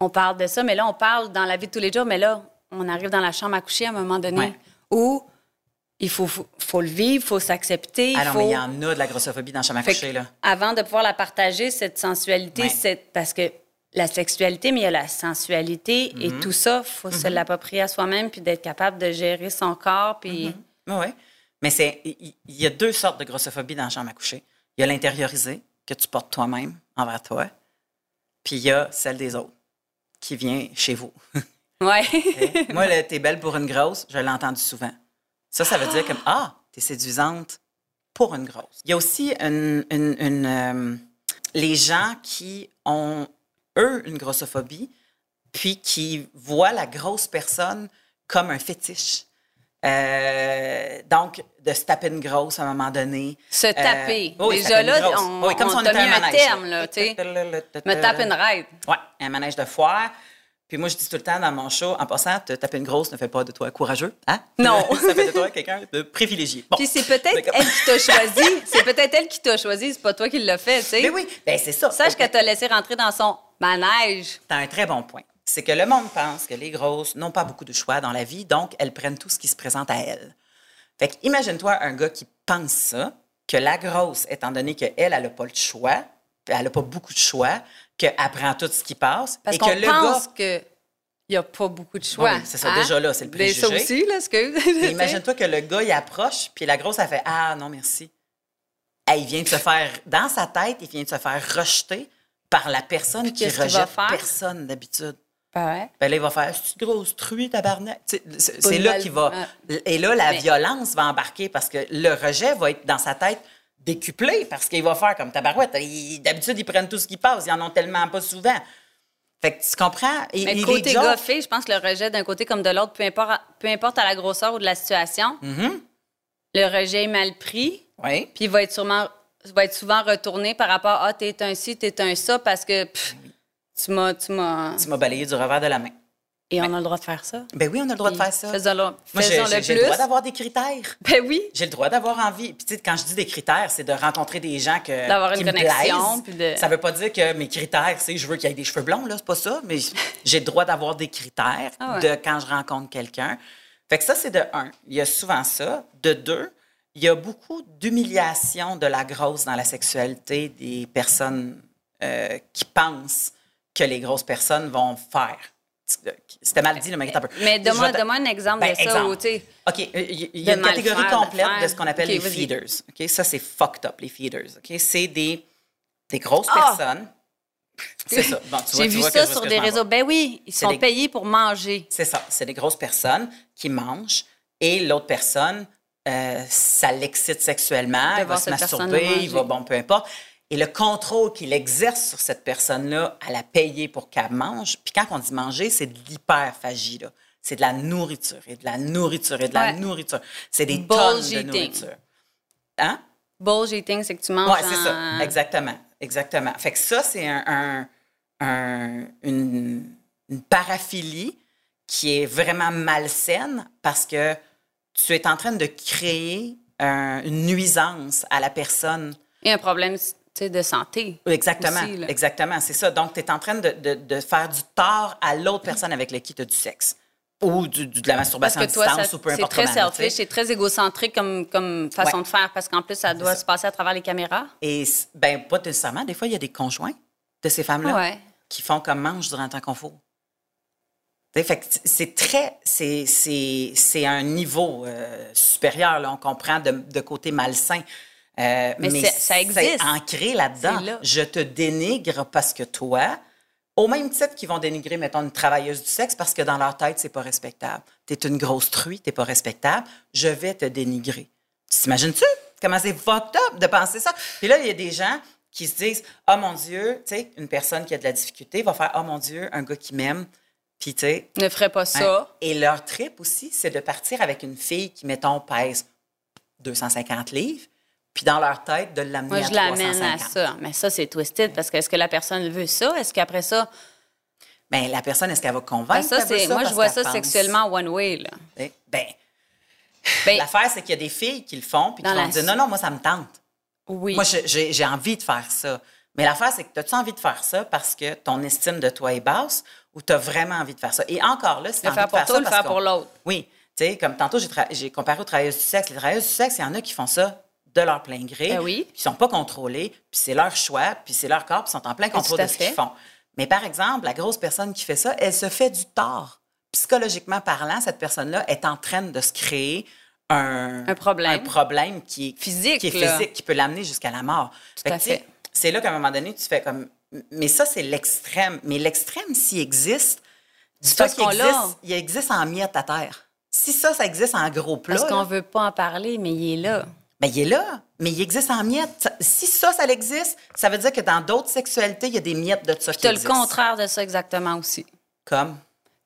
Speaker 2: on parle de ça, mais là, on parle dans la vie de tous les jours, mais là, on arrive dans la chambre à coucher à un moment donné
Speaker 1: Ouais.
Speaker 2: où il faut, faut, faut le vivre, il faut s'accepter.
Speaker 1: Alors,
Speaker 2: faut...
Speaker 1: mais il y en a de la grossophobie dans le chemin à coucher, là.
Speaker 2: Avant de pouvoir la partager, cette sensualité,
Speaker 1: Ouais.
Speaker 2: c'est parce que la sexualité, mais il y a la sensualité et tout ça, il faut se l'approprier à soi-même puis d'être capable de gérer son corps. Puis
Speaker 1: Oui, oui. Mais c'est, il y a deux sortes de grossophobie dans la chambre à coucher. Il y a l'intériorisé, que tu portes toi-même envers toi, puis il y a celle des autres, qui vient chez vous. *laughs*
Speaker 2: ouais. *laughs*
Speaker 1: Moi, le t'es belle pour une grosse, je l'ai entendu souvent. Ça, ça veut dire comme Ah, t'es séduisante pour une grosse. Il y a aussi une, une- une, euh, les gens qui ont, eux, une grossophobie, puis qui voient la grosse personne comme un fétiche. Euh, donc, de se taper une grosse à un moment donné.
Speaker 2: Se taper.
Speaker 1: Euh, oui,
Speaker 2: Déjà
Speaker 1: se taper
Speaker 2: là, on-
Speaker 1: Oui, comme
Speaker 2: on
Speaker 1: si on était
Speaker 2: mis un
Speaker 1: manège,
Speaker 2: terme, là, tu sais. Me tape une raide.
Speaker 1: Oui, un manège de foire. Puis moi, je dis tout le temps dans mon show, en passant, te taper une grosse ne fait pas de toi courageux. Hein?
Speaker 2: Non. *laughs*
Speaker 1: Ça fait de toi quelqu'un de privilégié. Bon.
Speaker 2: Puis c'est peut-être elle qui t'a choisi. C'est peut-être elle qui t'a choisi, c'est pas toi qui l'as fait, tu sais.
Speaker 1: Mais oui, ben c'est ça.
Speaker 2: Sache qu'elle t'a laissé rentrer dans son manège.
Speaker 1: Tu as un très bon point. C'est que le monde pense que les grosses n'ont pas beaucoup de choix dans la vie, donc elles prennent tout ce qui se présente à elles. Fait que imagine-toi un gars qui pense ça, que la grosse, étant donné qu'elle, elle n'a pas le choix, elle n'a pas beaucoup de choix, qu'elle prend tout ce qui passe,
Speaker 2: Parce qu'on
Speaker 1: que le
Speaker 2: pense
Speaker 1: gars...
Speaker 2: que il n'y a pas beaucoup de choix.
Speaker 1: Oui, c'est ça, déjà là, c'est le
Speaker 2: Mais ça
Speaker 1: préjugé.
Speaker 2: aussi, là, excuse. *laughs*
Speaker 1: Mais imagine-toi que le gars, il approche, puis la grosse, elle fait Ah, non, merci. Elle, il vient de se faire, dans sa tête, il vient de se faire rejeter par la personne qui
Speaker 2: va
Speaker 1: rejette
Speaker 2: faire?
Speaker 1: personne d'habitude.
Speaker 2: Ouais.
Speaker 1: Ben là, il va faire C'est une grosse truie, tabarnak? C'est là qu'il va. Et là, la
Speaker 2: Mais-
Speaker 1: violence va embarquer parce que le rejet va être dans sa tête décuplé parce qu'il va faire comme tabarouette. Il- D'habitude, ils prennent tout ce qui passe. Ils en ont tellement pas souvent. Fait que tu comprends?
Speaker 2: Et, Mais côté goffé, je pense que le rejet d'un côté comme de l'autre, peu importe, peu importe à la grosseur ou de la situation,
Speaker 1: mm-hmm.
Speaker 2: le rejet est mal pris.
Speaker 1: Oui.
Speaker 2: Puis il va être sûrement va être souvent retourné par rapport à ah, t'es un ci, t'es un ça, parce que tu m'as. Tu m'as
Speaker 1: balayé du revers de la main.
Speaker 2: Et on a le droit de faire ça?
Speaker 1: Ben oui, on a le droit de faire ça.
Speaker 2: Faisons-le
Speaker 1: Moi, j'ai, le droit d'avoir des critères.
Speaker 2: Ben oui.
Speaker 1: J'ai le droit d'avoir envie. Puis, tu sais, quand je dis des critères, c'est de rencontrer des gens que,
Speaker 2: d'avoir
Speaker 1: une
Speaker 2: connexion.
Speaker 1: Puis de... Ça veut pas dire que mes critères, c'est je veux qu'il y ait des cheveux blonds, là, c'est pas ça. Mais *laughs* j'ai le droit d'avoir des critères ah de quand je rencontre quelqu'un. Fait que ça, c'est de un. Il y a souvent ça. De deux, il y a beaucoup d'humiliation de la grosse dans la sexualité des personnes euh, qui pensent que les grosses personnes vont faire. C'était mal dit, mais un peu.
Speaker 2: Mais donne-moi un exemple ben, de ça. Où,
Speaker 1: OK, il y a une catégorie complète de, ce qu'on appelle les feeders. OK, ça, c'est fucked up, les feeders. OK, c'est des, des grosses ah! personnes.
Speaker 2: C'est ça. J'ai vu ça sur des réseaux. Ben oui, ils sont payés pour manger.
Speaker 1: C'est ça. C'est des grosses personnes qui mangent et l'autre personne, euh, ça l'excite sexuellement, il va se masturber, il va, bon, peu importe. Et le contrôle qu'il exerce sur cette personne-là, à la payer pour qu'elle mange. Puis quand on dit manger, c'est de l'hyperphagie, là. C'est de la nourriture et de la nourriture et de la nourriture. C'est des tonnes de nourriture. Hein?
Speaker 2: Bullshitting, c'est que tu manges.
Speaker 1: Oui, c'est ça. Exactement. Exactement. Fait que ça, c'est un, une, une paraphilie qui est vraiment malsaine parce que tu es en train de créer une nuisance à la personne.
Speaker 2: Et un problème de santé.
Speaker 1: Exactement, exactement, c'est ça. Donc, tu es en train de, de, faire du tort à l'autre personne avec laquelle tu as du sexe ou du, de la masturbation
Speaker 2: parce que toi,
Speaker 1: à distance ou peu importe
Speaker 2: C'est très selfish, c'est très égocentrique comme, comme façon de faire parce qu'en plus, ça doit se passer à travers les caméras.
Speaker 1: Et, ben pas nécessairement. Des fois, il y a des conjoints de ces femmes-là qui font comme mange durant le temps qu'on faut. c'est très, c'est un niveau euh, supérieur, là, on comprend de, de côté malsain.
Speaker 2: Euh, mais, ça existe.
Speaker 1: C'est ancré là-dedans. Je te dénigre parce que toi, au même titre qu'ils vont dénigrer, mettons, une travailleuse du sexe parce que dans leur tête, c'est pas respectable. Tu es une grosse truie, t'es pas respectable, je vais te dénigrer. Tu t'imagines-tu comment c'est fucked up de penser ça? Puis là, il y a des gens qui se disent Oh mon Dieu, tu sais, une personne qui a de la difficulté va faire Oh mon Dieu, un gars qui m'aime. Puis, tu sais.
Speaker 2: Ne ferait pas ça. Hein?
Speaker 1: Et leur trip aussi, c'est de partir avec une fille qui, mettons, pèse 250 livres puis dans leur tête, de l'amener
Speaker 2: à Moi, je l'amène à ça. Mais ça, c'est twisted parce que est-ce que la personne veut ça? Est-ce qu'après ça?
Speaker 1: Bien, la personne, est-ce qu'elle va convaincre?
Speaker 2: Ben, ça, c'est, moi, je vois ça sexuellement one way. Là.
Speaker 1: Eh, ben, ben, l'affaire, c'est qu'il y a des filles qui le font puis qui vont dire non, non, moi, ça me tente.
Speaker 2: Oui.
Speaker 1: Moi, j'ai, envie de faire ça. Mais l'affaire, c'est que as-tu envie de faire ça parce que ton estime de toi est basse ou tu as vraiment envie de faire ça? Et encore là, c'est
Speaker 2: le faire pour toi, le faire pour l'autre.
Speaker 1: Oui. Tu sais, comme tantôt, j'ai, comparé aux travailleuses du sexe. Les travailleuses du sexe, il y en a qui font ça de leur plein gré,
Speaker 2: ben oui.
Speaker 1: puis sont pas contrôlés, puis c'est leur choix, puis c'est leur corps, puis sont en plein contrôle de ce qu'ils font. Mais par exemple, la grosse personne qui fait ça, elle se fait du tort. Psychologiquement parlant, cette personne-là est en train de se créer un,
Speaker 2: un problème,
Speaker 1: un problème qui est
Speaker 2: physique,
Speaker 1: qui, est physique, qui peut l'amener jusqu'à la mort. C'est là qu'à un moment donné, tu fais comme... Mais ça, c'est l'extrême. Mais l'extrême, s'il existe, dis-toi qu'il existe, il existe en miettes à terre. Si ça, ça existe en gros plat...
Speaker 2: Parce qu'on veut pas en parler, mais il est là.
Speaker 1: Bien, il est là, mais il existe en miettes. Si ça, ça existe, ça veut dire que dans d'autres sexualités, il y a des miettes de ça
Speaker 2: qui
Speaker 1: existent.
Speaker 2: le contraire de ça exactement aussi.
Speaker 1: Comme?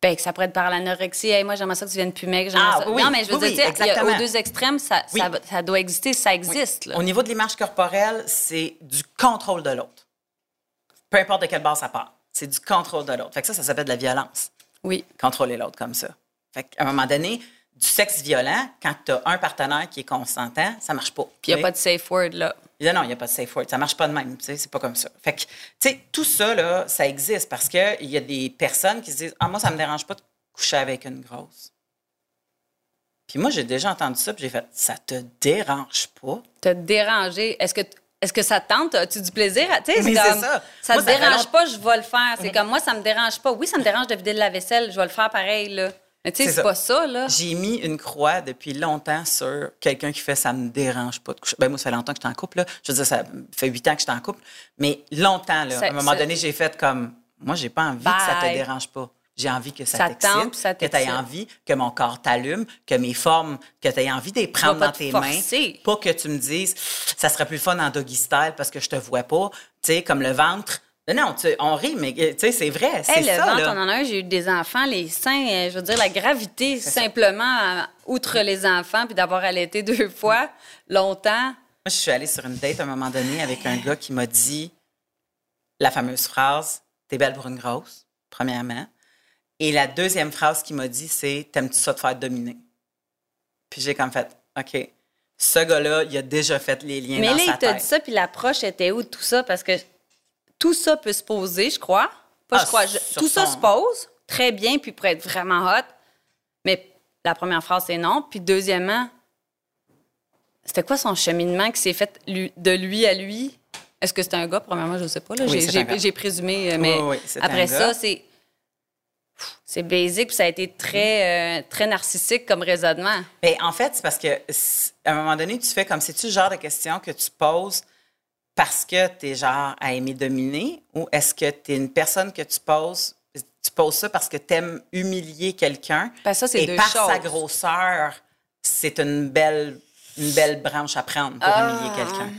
Speaker 2: Ben, que ça pourrait être par l'anorexie. Hey, moi, j'aimerais ça que tu viennes plus maigre. Ah,
Speaker 1: Oui,
Speaker 2: non, mais je veux dire, il y a, aux deux extrêmes, ça, ça, doit exister, ça existe.
Speaker 1: Au niveau de l'image corporelle, c'est du contrôle de l'autre. Peu importe de quelle base ça part. C'est du contrôle de l'autre. Fait que ça, ça s'appelle de la violence.
Speaker 2: Oui.
Speaker 1: Contrôler l'autre comme ça. Fait qu'à un moment donné, du sexe violent, quand tu as un partenaire qui est consentant, ça marche pas.
Speaker 2: Puis il n'y a pas de safe word, là.
Speaker 1: Non, il n'y a pas de safe word. Ça marche pas de même. C'est pas comme ça. Fait que, tu sais, tout ça, là, ça existe parce qu'il y a des personnes qui se disent Ah, moi, ça me dérange pas de coucher avec une grosse. Puis moi, j'ai déjà entendu ça, puis j'ai fait Ça te dérange pas?
Speaker 2: Te déranger. Est-ce que. Est-ce que ça te tente? As-tu du plaisir? Tu sais,
Speaker 1: c'est ça.
Speaker 2: Ça te dérange pas, je vais le faire. C'est comme moi, ça me dérange pas. Oui, ça me dérange de vider de la vaisselle, je vais le faire pareil, là. Mais tu sais, c'est pas ça, là.
Speaker 1: J'ai mis une croix depuis longtemps sur quelqu'un qui fait ça me dérange pas de coucher. Ben, moi, ça fait longtemps que je suis en couple, là. Je veux dire, ça fait huit ans que je suis en couple. Mais longtemps, là. à un moment donné, j'ai fait comme, moi, j'ai pas envie que ça te dérange pas. J'ai envie que ça, t'excite, que tu aies envie que mon corps t'allume, que mes formes, que tu aies envie de les prendre dans tes mains. Pas que tu me dises, ça serait plus fun en doggy style parce que je te vois pas. Tu sais, comme le ventre, Non, tu, on rit, mais tu sais, c'est vrai, c'est
Speaker 2: Hey, le
Speaker 1: ça,
Speaker 2: ventre,
Speaker 1: là.
Speaker 2: on en a un, j'ai eu des enfants, les seins, euh, je veux dire, la gravité, simplement, euh, outre les enfants, puis d'avoir allaité deux fois, longtemps.
Speaker 1: Moi, je suis allée sur une date à un moment donné avec un gars qui m'a dit la fameuse phrase T'es belle pour une grosse, premièrement. Et la deuxième phrase qu'il m'a dit, c'est T'aimes-tu ça te faire dominer? Puis j'ai comme fait OK. Ce gars-là, il a déjà fait les liens
Speaker 2: Mais
Speaker 1: dans
Speaker 2: là,
Speaker 1: sa
Speaker 2: il t'a
Speaker 1: tête.
Speaker 2: dit ça, puis l'approche était où de tout ça? Parce que tout ça peut se poser, je crois. Pas
Speaker 1: Ah,
Speaker 2: je crois. je-
Speaker 1: sur
Speaker 2: tout ça se pose très bien, puis pour être vraiment hot. Mais la première phrase, c'est non. Puis deuxièmement, c'était quoi son cheminement qui s'est fait lui- de lui à lui? Est-ce que c'était un gars? Premièrement, je ne sais pas.
Speaker 1: Oui,
Speaker 2: J'ai-
Speaker 1: c'est
Speaker 2: présumé. euh, Mais
Speaker 1: Oui, oui, c'est un
Speaker 2: après ça, c'est... C'est basique, puis ça a été très, euh, très narcissique comme raisonnement.
Speaker 1: Ben, en fait, c'est parce que à un moment donné, tu fais comme c'est-tu le genre de question que tu poses parce que tu es genre à aimer dominer ou est-ce que tu es une personne que tu poses, tu poses ça parce que tu aimes humilier quelqu'un?
Speaker 2: Ben, ça, c'est
Speaker 1: et
Speaker 2: deux
Speaker 1: par sa
Speaker 2: choses.
Speaker 1: grosseur, c'est une belle, une belle branche à prendre pour
Speaker 2: Ah.
Speaker 1: humilier quelqu'un.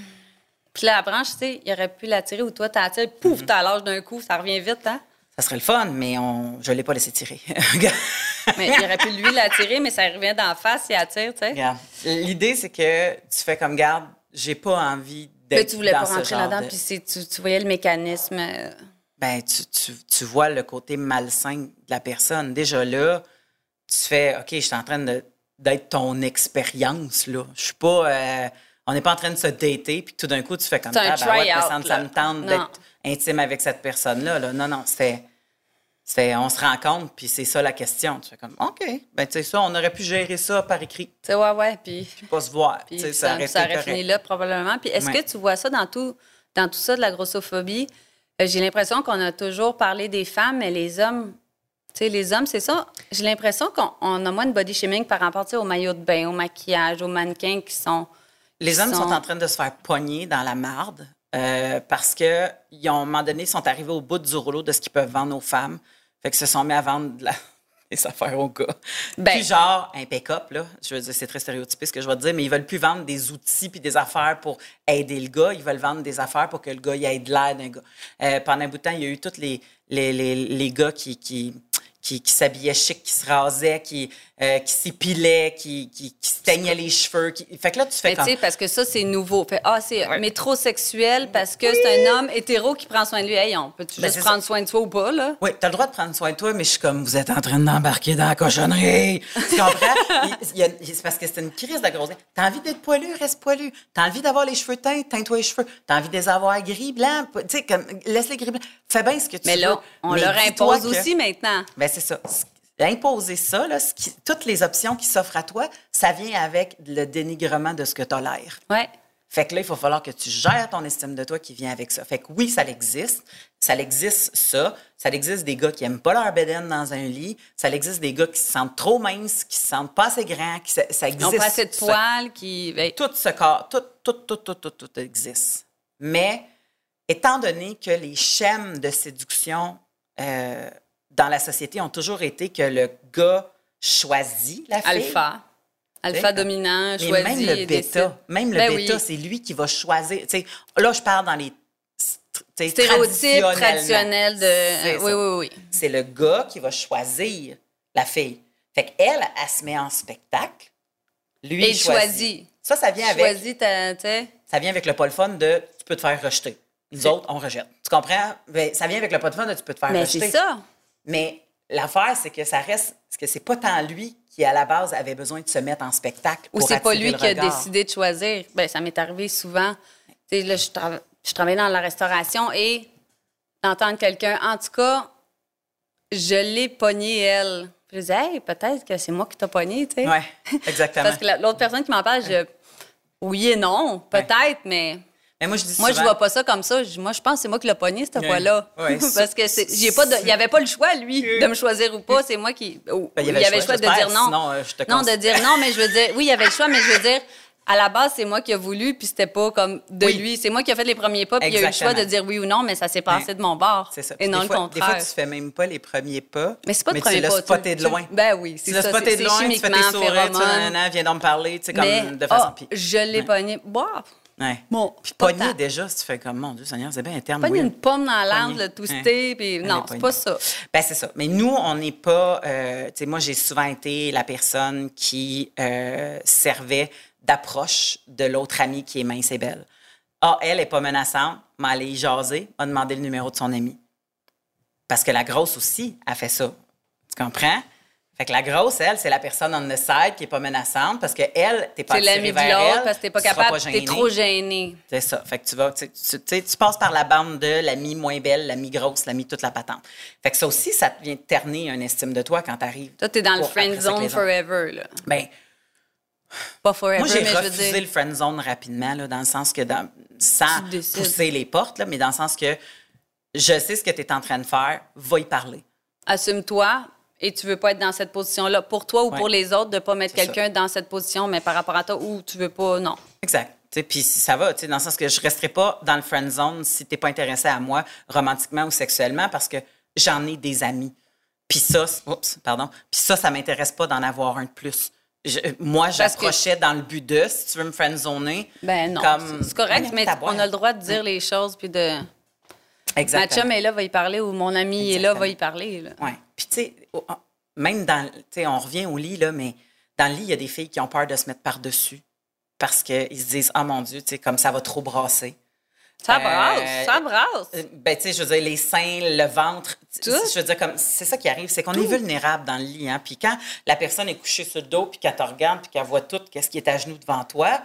Speaker 2: Puis la branche, tu sais, il aurait pu l'attirer ou toi, t'attires,
Speaker 1: Mm-hmm.
Speaker 2: pouf, t'as l'âge d'un coup, ça revient vite, hein?
Speaker 1: Ça serait le fun, mais on, je ne l'ai pas laissé tirer. *laughs*
Speaker 2: Mais il aurait pu lui l'attirer, mais ça revient d'en face, il attire, tu sais.
Speaker 1: Regarde, L'idée, c'est que tu fais comme garde, j'ai pas envie
Speaker 2: Mais tu voulais pas rentrer là-dedans,
Speaker 1: de-
Speaker 2: puis tu, tu voyais le mécanisme. euh,
Speaker 1: ben, tu, tu, tu vois le côté malsain de la personne. Déjà là, tu fais, OK, je suis en train de- d'être ton expérience, là. Je suis pas... euh, on n'est pas en train de se dater, puis tout d'un coup, tu fais comme
Speaker 2: C'est un
Speaker 1: ça. ouais, ça, me- ça tente d'être intime avec cette personne-là. Là. Non, non, c'était... On se rencontre, puis c'est ça la question. Tu fais comme, OK, ben, tu sais, ça, on aurait pu gérer ça par écrit,
Speaker 2: Tu sais, ouais, ouais, puis...
Speaker 1: pas se voir.
Speaker 2: Puis ça,
Speaker 1: aurait
Speaker 2: ça
Speaker 1: été
Speaker 2: aurait fini là, probablement. Puis est-ce
Speaker 1: Ouais.
Speaker 2: que tu vois ça dans tout, dans tout ça de la grossophobie? Euh, J'ai l'impression qu'on a toujours parlé des femmes, mais les hommes, tu sais, les hommes, c'est ça. J'ai l'impression qu'on on a moins de body shaming par rapport au maillot de bain, au maquillage, aux mannequins qui sont.
Speaker 1: Les
Speaker 2: qui
Speaker 1: hommes sont
Speaker 2: sont-
Speaker 1: en train de se faire pogner dans la marde euh, parce que ils ont, à un moment donné, ils sont arrivés au bout du rouleau de ce qu'ils peuvent vendre aux femmes. Fait qu'ils se sont mis à vendre de la- *laughs* des affaires aux gars.
Speaker 2: Ben-
Speaker 1: puis genre, un pick-up, là, je veux dire, c'est très stéréotypé ce que je vais te dire, mais ils veulent plus vendre des outils puis des affaires pour aider le gars. Ils veulent vendre des affaires pour que le gars il ait de l'air d'un gars. Euh, pendant un bout de temps, il y a eu tous les, les, les, les gars qui... qui qui, qui s'habillaient chic, qui se rasaient, qui, euh, qui s'épilaient, qui, qui, qui se teignaient les cheveux. Qui... Fait que là, tu fais
Speaker 2: Mais tu
Speaker 1: comme...
Speaker 2: sais, parce que ça, c'est nouveau. Fait, ah, c'est métrosexuel parce que c'est un homme hétéro qui prend soin de lui. Hey, on peut-tu
Speaker 1: Ben,
Speaker 2: juste prendre soin de toi ou pas, là?
Speaker 1: Oui, t'as le droit de prendre soin de toi, mais je suis comme, vous êtes en train d'embarquer dans la cochonnerie. Tu comprends? *laughs* Il- il y a- c'est parce que c'est une crise de grosse. T'as envie d'être poilu, reste poilu. T'as envie d'avoir les cheveux teints, teins-toi les cheveux. T'as envie de les avoir gris, blancs. Tu sais, comme, laisse-les gris, blancs. Fais bien ce que tu
Speaker 2: Mais
Speaker 1: veux.
Speaker 2: là, on
Speaker 1: mais
Speaker 2: leur impose
Speaker 1: que-
Speaker 2: aussi maintenant.
Speaker 1: Ben, c'est ça. Imposer ça, là, ce qui- toutes les options qui s'offrent à toi, ça vient avec le dénigrement de ce que t'as l'air.
Speaker 2: Ouais.
Speaker 1: Fait que là, il va falloir que tu gères ton estime de toi qui vient avec ça. Fait que oui, ça existe. Ça existe, ça. Ça existe des gars qui aiment pas leur bédaine dans un lit. Ça existe des gars qui se sentent trop minces, qui se sentent pas assez grands. Qui, ça, ça
Speaker 2: Ils
Speaker 1: existe.
Speaker 2: n'ont pas assez de poils qui. ben,
Speaker 1: Tout ce corps, tout, tout, tout, tout, tout, tout existe. Mais étant donné que les schèmes de séduction euh, dans la société ont toujours été que le gars choisit la fille.
Speaker 2: alpha. Alpha dominant,
Speaker 1: Mais
Speaker 2: choisi.
Speaker 1: même le bêta, même le
Speaker 2: Ben
Speaker 1: bêta,
Speaker 2: oui.
Speaker 1: c'est lui qui va choisir. Là, je parle dans les st- tu sais,
Speaker 2: Stéréotype
Speaker 1: traditionnellement.
Speaker 2: traditionnel de. Oui, oui, oui.
Speaker 1: C'est le gars qui va choisir la fille. Fait qu'elle, elle se met en spectacle. Lui,
Speaker 2: Et
Speaker 1: il
Speaker 2: choisit.
Speaker 1: Ça, ça vient avec,
Speaker 2: Choisis ta.
Speaker 1: ça vient avec le pas fun de tu peux te faire rejeter. Nous autres, on rejette. Tu comprends? Ben, ça vient avec le pas de fun de tu peux te faire
Speaker 2: Mais
Speaker 1: rejeter.
Speaker 2: c'est ça.
Speaker 1: Mais l'affaire, c'est que ça reste. Parce que c'est pas tant lui qui, à la base, avait besoin de se mettre en spectacle.
Speaker 2: Ou c'est pas lui qui a décidé de choisir? Ben, ça m'est arrivé souvent. Tu sais, là, je, je travaillais dans la restauration et d'entendre quelqu'un, en tout cas, je l'ai pognée, elle. Je disais, hey, peut-être que c'est moi qui t'ai pogné, tu sais.
Speaker 1: Oui, exactement. *laughs*
Speaker 2: Parce que la- l'autre personne qui m'en parle, je. Oui et non, peut-être, mais.
Speaker 1: Mais moi, je dis
Speaker 2: Moi, je
Speaker 1: souvent-
Speaker 2: vois pas ça comme ça. Je- Moi, je pense que c'est moi qui l'ai pogné, cette fois-là.
Speaker 1: Ouais, *laughs*
Speaker 2: Parce que j'ai pas de- il n'y avait pas le choix, lui, de me choisir ou pas. C'est moi qui.
Speaker 1: Ben,
Speaker 2: il y avait, le choix, de dire non.
Speaker 1: sinon, euh, je te
Speaker 2: non, de dire non, mais je veux dire. Oui, il y avait le choix, mais je veux dire. À la base, c'est moi qui ai voulu, puis c'était pas comme de
Speaker 1: Oui.
Speaker 2: lui. C'est moi qui ai fait les premiers pas, puis il y a eu le choix de dire oui ou non, mais ça s'est passé de mon bord.
Speaker 1: C'est ça.
Speaker 2: Et non
Speaker 1: des
Speaker 2: le
Speaker 1: fois, Des fois,
Speaker 2: contraire.
Speaker 1: tu fais même pas les premiers pas.
Speaker 2: Mais c'est pas de
Speaker 1: mais
Speaker 2: premier
Speaker 1: tu l'as
Speaker 2: pas.
Speaker 1: spoté de loin.
Speaker 2: Ben oui, c'est
Speaker 1: Tu l'as
Speaker 2: ça.
Speaker 1: spoté de loin, tu fais tes sourires, tu viens donc me parler, tu sais, comme de façon.
Speaker 2: ah, je l'ai pogné. Bah,
Speaker 1: Ouais.
Speaker 2: Bon,
Speaker 1: Puis pogner déjà, si tu fais comme, mon Dieu Seigneur, c'est bien interne.
Speaker 2: Pas
Speaker 1: oui.
Speaker 2: une pomme dans l'âme,
Speaker 1: Pogner.
Speaker 2: le twister, puis
Speaker 1: Elle
Speaker 2: non,
Speaker 1: est
Speaker 2: c'est pas ça.
Speaker 1: Ben, c'est ça. Mais nous, on n'est pas. euh, tu sais, moi, j'ai souvent été la personne qui euh, servait d'approche de l'autre amie qui est mince et belle. Ah, elle est pas menaçante, mais aller y jaser, m'a demandé le numéro de son ami. Parce que la grosse aussi a fait ça. Tu comprends? Fait que la grosse, elle, c'est la personne on the side qui est pas menaçante parce que elle, t'es pas
Speaker 2: C'est l'ami
Speaker 1: attiré
Speaker 2: de
Speaker 1: vers
Speaker 2: l'autre
Speaker 1: elle,
Speaker 2: parce que t'es pas
Speaker 1: tu
Speaker 2: capable, t'es trop gêné.
Speaker 1: C'est ça. Fait que tu vas, tu, tu- tu passes par la bande de l'ami moins belle, l'ami grosse, l'ami toute la patente. Fait que ça aussi, ça te vient de ternir une estime de toi quand t'arrives.
Speaker 2: Toi, t'es dans le friend zone forever, là.
Speaker 1: Ben,
Speaker 2: Pas forever,
Speaker 1: moi, j'ai
Speaker 2: mais je veux
Speaker 1: refusé le friend zone rapidement, là, dans le sens que, dans, sans pousser les portes, là, mais dans le sens que je sais ce que tu es en train de faire, va y parler.
Speaker 2: Assume-toi et tu veux pas être dans cette position-là pour toi ou
Speaker 1: Ouais.
Speaker 2: pour les autres, de pas mettre quelqu'un dans cette position, mais par rapport à toi, ou tu veux pas, non.
Speaker 1: Exact. Puis ça va, tu sais, dans le sens que je resterai pas dans le friend zone si t'es pas intéressé à moi romantiquement ou sexuellement parce que j'en ai des amis. Puis ça, oups, pardon. Puis ça, ça m'intéresse pas d'en avoir un de plus. Je- moi,
Speaker 2: Parce que-
Speaker 1: j'approchais dans le but de, si tu veux me friendzoner.
Speaker 2: Ben non,
Speaker 1: comme-
Speaker 2: c'est correct, mais on a le droit de dire les choses puis de... Ma
Speaker 1: Exactement.
Speaker 2: chum est là, va y parler, ou mon ami est là, va y parler. là.
Speaker 1: Puis, tu sais, même dans. Tu sais, on revient au lit, là, mais dans le lit, il y a des filles qui ont peur de se mettre par-dessus parce qu'ils se disent, ah mon Dieu, tu sais, comme ça va trop brasser.
Speaker 2: Ça
Speaker 1: Euh,
Speaker 2: brasse, ça brasse.
Speaker 1: Euh, Ben, tu sais, je veux dire, les seins, le ventre.
Speaker 2: Tout.
Speaker 1: Je veux dire, comme, c'est ça qui arrive, c'est qu'on est vulnérable dans le lit. Hein? Puis quand la personne est couchée sur le dos, puis qu'elle te regarde, puis qu'elle voit tout, qu'est-ce qui est à genoux devant toi,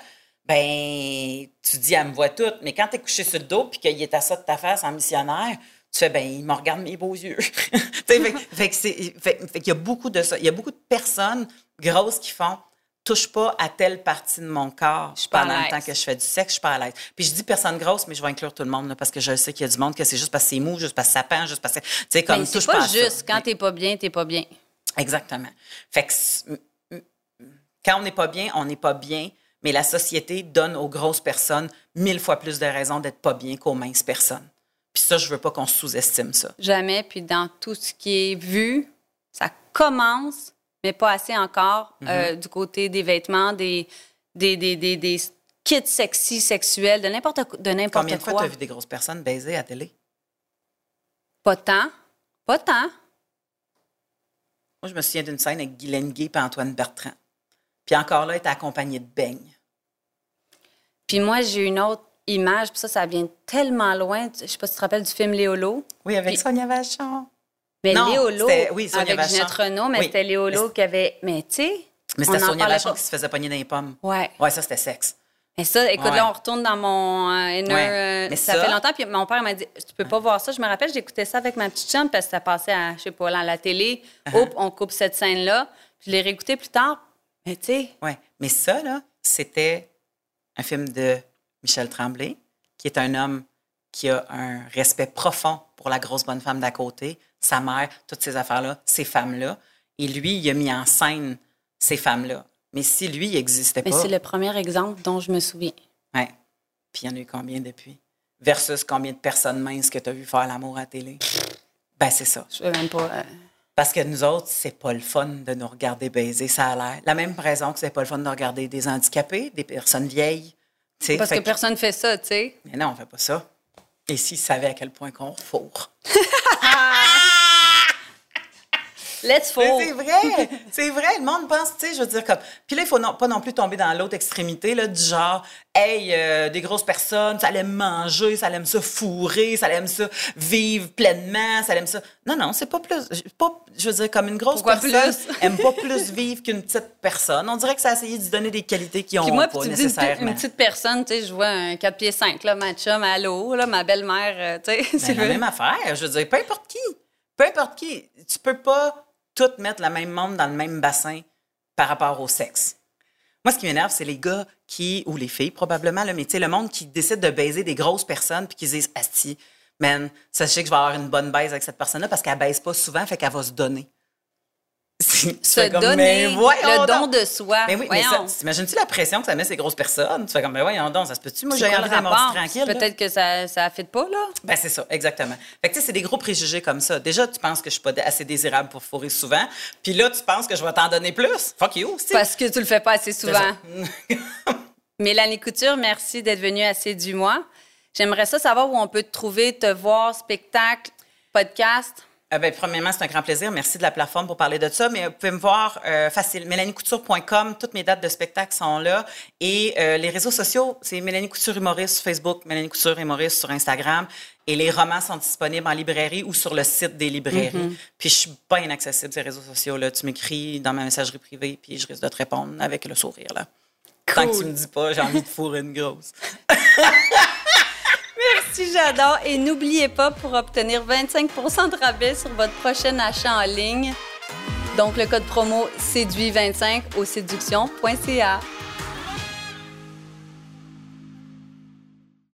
Speaker 1: ben, tu dis, elle me voit tout. Mais quand tu es couché sur le dos, puis qu'il est à ça de ta face en missionnaire, tu fais, ben, il me regarde mes beaux yeux. *laughs* Fait, fait que c'est- fait- fait qu'il y a beaucoup de ça. Il y a beaucoup de personnes grosses qui font, touche pas à telle partie de mon corps
Speaker 2: suis pas à
Speaker 1: pendant le temps que je fais du sexe, je suis pas à l'aise. Puis je dis personne grosse, mais je vais inclure tout le monde là, parce que je sais qu'il y a du monde que c'est juste parce que c'est mou, juste parce que ça pend, juste parce que tu sais comme touche
Speaker 2: pas
Speaker 1: pas à ça.
Speaker 2: juste, quand t'es pas bien, t'es pas bien.
Speaker 1: Exactement. Fait que quand on n'est pas bien, on n'est pas bien, mais la société donne aux grosses personnes mille fois plus de raisons d'être pas bien qu'aux minces personnes. Puis ça, je veux pas qu'on sous-estime ça.
Speaker 2: Jamais, puis dans tout ce qui est vu, ça commence, mais pas assez encore, euh, du côté des vêtements, des, des, des, des, des kits sexy, sexuels, de n'importe quoi- de n'importe
Speaker 1: Combien de fois tu as vu des grosses personnes baiser à la télé?
Speaker 2: Pas tant. Pas tant.
Speaker 1: Moi, je me souviens d'une scène avec Guylaine Gay et Antoine Bertrand. Puis encore là, elle était accompagnée de beignes.
Speaker 2: Puis moi, j'ai une autre image, puis ça, ça vient tellement loin. Je sais pas si tu te rappelles du film Léolo.
Speaker 1: Oui, avec
Speaker 2: Puis-
Speaker 1: Sonia Vachon.
Speaker 2: Mais
Speaker 1: Non,
Speaker 2: Léolo,
Speaker 1: oui, Sonia
Speaker 2: avec
Speaker 1: Vachon.
Speaker 2: Ginette Renault, mais
Speaker 1: Oui.
Speaker 2: c'était Léolo qui avait... Mais tu sais,
Speaker 1: Mais c'était Sonia Vachon
Speaker 2: pas.
Speaker 1: qui se faisait pogner dans les pommes.
Speaker 2: Ouais.
Speaker 1: Ouais, ça, c'était sexe.
Speaker 2: Mais ça, écoute,
Speaker 1: Ouais.
Speaker 2: là, on retourne dans mon euh, inner.
Speaker 1: Ouais.
Speaker 2: euh,
Speaker 1: Mais
Speaker 2: ça,
Speaker 1: ça-
Speaker 2: fait longtemps. Puis mon père m'a dit Tu peux pas voir ça. Je me rappelle, j'écoutais ça avec ma petite chum parce que ça passait à, je sais pas, à la télé.
Speaker 1: Uh-huh.
Speaker 2: Oups, on coupe cette scène-là. Je l'ai réécouté plus tard. Mais tu sais,
Speaker 1: Ouais. Mais ça, là, c'était un film de Michel Tremblay, qui est un homme qui a un respect profond pour la grosse bonne femme d'à côté, sa mère, toutes ces affaires-là, ces femmes-là. Et lui, il a mis en scène ces femmes-là. Mais si lui, il n'existait
Speaker 2: mais
Speaker 1: pas.
Speaker 2: c'est le premier exemple dont je me souviens.
Speaker 1: Ouais. Puis il y en a eu combien depuis? Versus combien de personnes minces que tu as vu faire l'amour à la télé? Ben, c'est ça.
Speaker 2: Je sais même pas. euh,
Speaker 1: Parce que nous autres, c'est pas le fun de nous regarder baiser, ça a l'air. La même raison que c'est pas le fun de regarder des handicapés, des personnes vieilles.
Speaker 2: Parce que personne fait ça, tu sais.
Speaker 1: Mais non, on fait pas ça. Et s'ils savaient à quel point qu'on refourre. *laughs*
Speaker 2: Let's fall.
Speaker 1: c'est vrai, c'est vrai. Le monde pense, tu sais, je veux dire, comme. Puis là, il faut non- pas non plus tomber dans l'autre extrémité, là, du genre, hey, euh, des grosses personnes, ça aime manger, ça aime ça fourrer, ça aime ça vivre pleinement, ça aime ça. Non, non, c'est pas plus. Pas, je veux dire, comme une grosse
Speaker 2: Pourquoi
Speaker 1: personne
Speaker 2: plus? *laughs*
Speaker 1: aime pas plus vivre qu'une petite personne. On dirait que ça a essayé de lui donner des qualités qui ont
Speaker 2: moi,
Speaker 1: pas
Speaker 2: tu me dis une
Speaker 1: nécessairement.
Speaker 2: une petite personne, tu sais, je vois un 4 pieds 5, là, ma chum, allô, là, ma belle-mère, euh, tu sais. *laughs*
Speaker 1: Ben,
Speaker 2: c'est
Speaker 1: la même affaire. Je veux dire, peu importe qui. Peu importe qui. Tu peux pas tout mettre le même monde dans le même bassin par rapport au sexe. Moi, ce qui m'énerve, c'est les gars qui, ou les filles probablement, là, mais le monde qui décide de baiser des grosses personnes puis qui se disent Asti, man, sachez que je vais avoir une bonne baise avec cette personne-là parce qu'elle baise pas souvent, fait qu'elle va se donner.
Speaker 2: Se
Speaker 1: comme,
Speaker 2: donner
Speaker 1: mais voyons
Speaker 2: le
Speaker 1: donc.
Speaker 2: don de soi.
Speaker 1: Mais oui, mais
Speaker 2: Voyons.
Speaker 1: ça, t'imagines-tu la pression que ça met ces grosses personnes? Tu fais comme, mais voyons donc, ça se peut-tu? Moi, j'ai
Speaker 2: rapport?
Speaker 1: tranquille.
Speaker 2: Peut-être que ça ça fit pas, là?
Speaker 1: Ben, c'est ça, exactement. Fait que, tu sais, c'est des gros préjugés comme ça. Déjà, tu penses que je suis pas assez désirable pour fourrer souvent. Puis là, tu penses que je vais t'en donner plus? Fuck you, c'est
Speaker 2: Parce que tu le fais pas assez souvent. *laughs* Mélanie Couture, merci d'être venue à C'est du mois. J'aimerais ça savoir où on peut te trouver, te voir, spectacle, podcast.
Speaker 1: Euh, ben, premièrement, c'est un grand plaisir. Merci de la plateforme pour parler de ça. Mais vous pouvez me voir euh, facile. MélanieCouture.com. Toutes mes dates de spectacle sont là. Et euh, les réseaux sociaux, c'est Mélanie Couture Humoriste sur Facebook, Mélanie Couture Humoriste sur Instagram. Et les romans sont disponibles en librairie ou sur le site des librairies.
Speaker 2: Mm-hmm.
Speaker 1: Puis je suis pas inaccessible, ces réseaux sociaux-là. Tu m'écris dans ma messagerie privée, puis je risque de te répondre avec le sourire, là. Tant que tu me dis pas, j'ai envie de fourrer une grosse. *laughs*
Speaker 2: Merci, j'adore. Et n'oubliez pas, pour obtenir 25% de rabais sur votre prochain achat en ligne, donc le code promo séduit25 au séduction.ca.